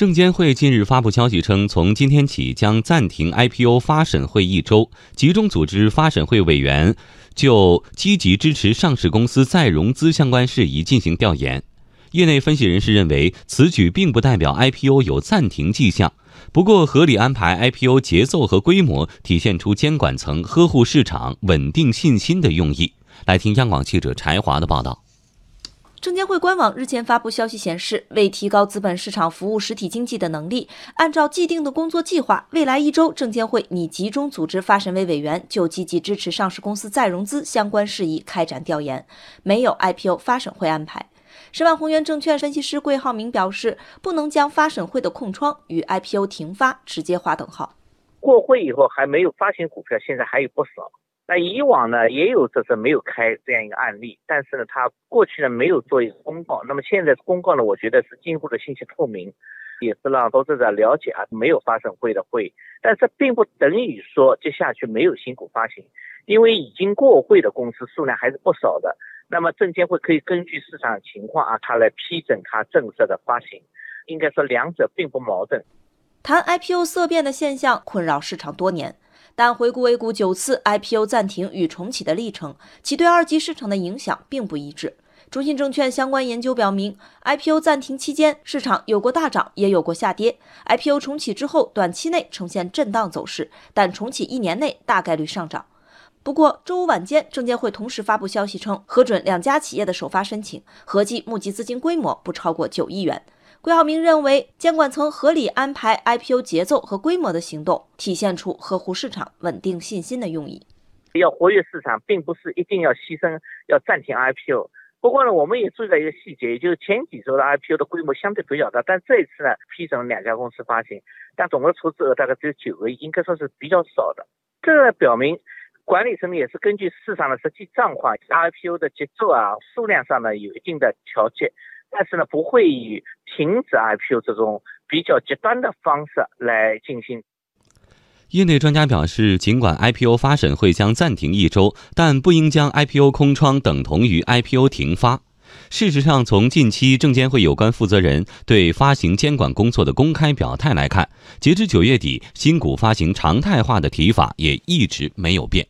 证监会近日发布消息称，从今天起将暂停 IPO 发审会一周，集中组织发审会委员就积极支持上市公司再融资相关事宜进行调研。业内分析人士认为，此举并不代表 IPO 有暂停迹象，不过合理安排 IPO 节奏和规模，体现出监管层呵护市场、稳定信心的用意。来听央广记者柴华的报道。证监会官网日前发布消息显示，为提高资本市场服务实体经济的能力，按照既定的工作计划，未来一周，证监会拟集中组织发审委委员就积极支持上市公司再融资相关事宜开展调研，没有 IPO 发审会安排。十万宏源证券分析师桂浩明表示，不能将发审会的空窗与 IPO 停发直接划等号。过会以后还没有发行股票，现在还有不少。那以往呢也有这是没有开这样一个案例，但是呢，他过去呢没有做一个公告。那么现在公告呢，我觉得是进一步的信息透明，也是让投资者了解啊，没有发审会的会。但这并不等于说接下去没有新股发行，因为已经过会的公司数量还是不少的。那么证监会可以根据市场情况啊，他来批准他正式的发行。应该说两者并不矛盾。谈 IPO 色变的现象困扰市场多年。但回顾 A 股九次 IPO 暂停与重启的历程，其对二级市场的影响并不一致。中信证券相关研究表明，IPO 暂停期间，市场有过大涨，也有过下跌。IPO 重启之后，短期内呈现震荡走势，但重启一年内大概率上涨。不过，周五晚间，证监会同时发布消息称，核准两家企业的首发申请，合计募集资金规模不超过九亿元。桂浩明认为，监管层合理安排 IPO 节奏和规模的行动，体现出呵护市场、稳定信心的用意。要活跃市场，并不是一定要牺牲要暂停 IPO。不过呢，我们也注意到一个细节，也就是前几周的 IPO 的规模相对比较大，但这一次呢，批准了两家公司发行，但总的筹资额大概只有九个亿，应该说是比较少的。这表明管理层也是根据市场的实际状况，IPO 的节奏啊、数量上呢有一定的调节。但是呢，不会以停止 IPO 这种比较极端的方式来进行。业内专家表示，尽管 IPO 发审会将暂停一周，但不应将 IPO 空窗等同于 IPO 停发。事实上，从近期证监会有关负责人对发行监管工作的公开表态来看，截至九月底，新股发行常态化的提法也一直没有变。